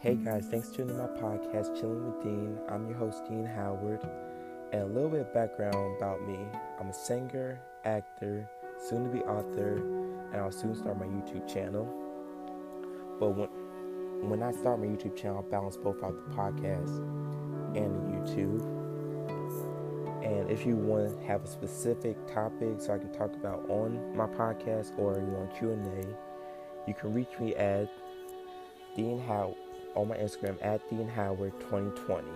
Hey guys, thanks for tuning in my podcast, Chilling with Dean. I'm your host, Dean Howard. And a little bit of background about me I'm a singer, actor, soon to be author, and I'll soon start my YouTube channel. But when, when I start my YouTube channel, I'll balance both out the podcast and the YouTube. And if you want to have a specific topic so I can talk about on my podcast or you want Q&A, you can reach me at Dean Howard on my Instagram at Dean Howard 2020.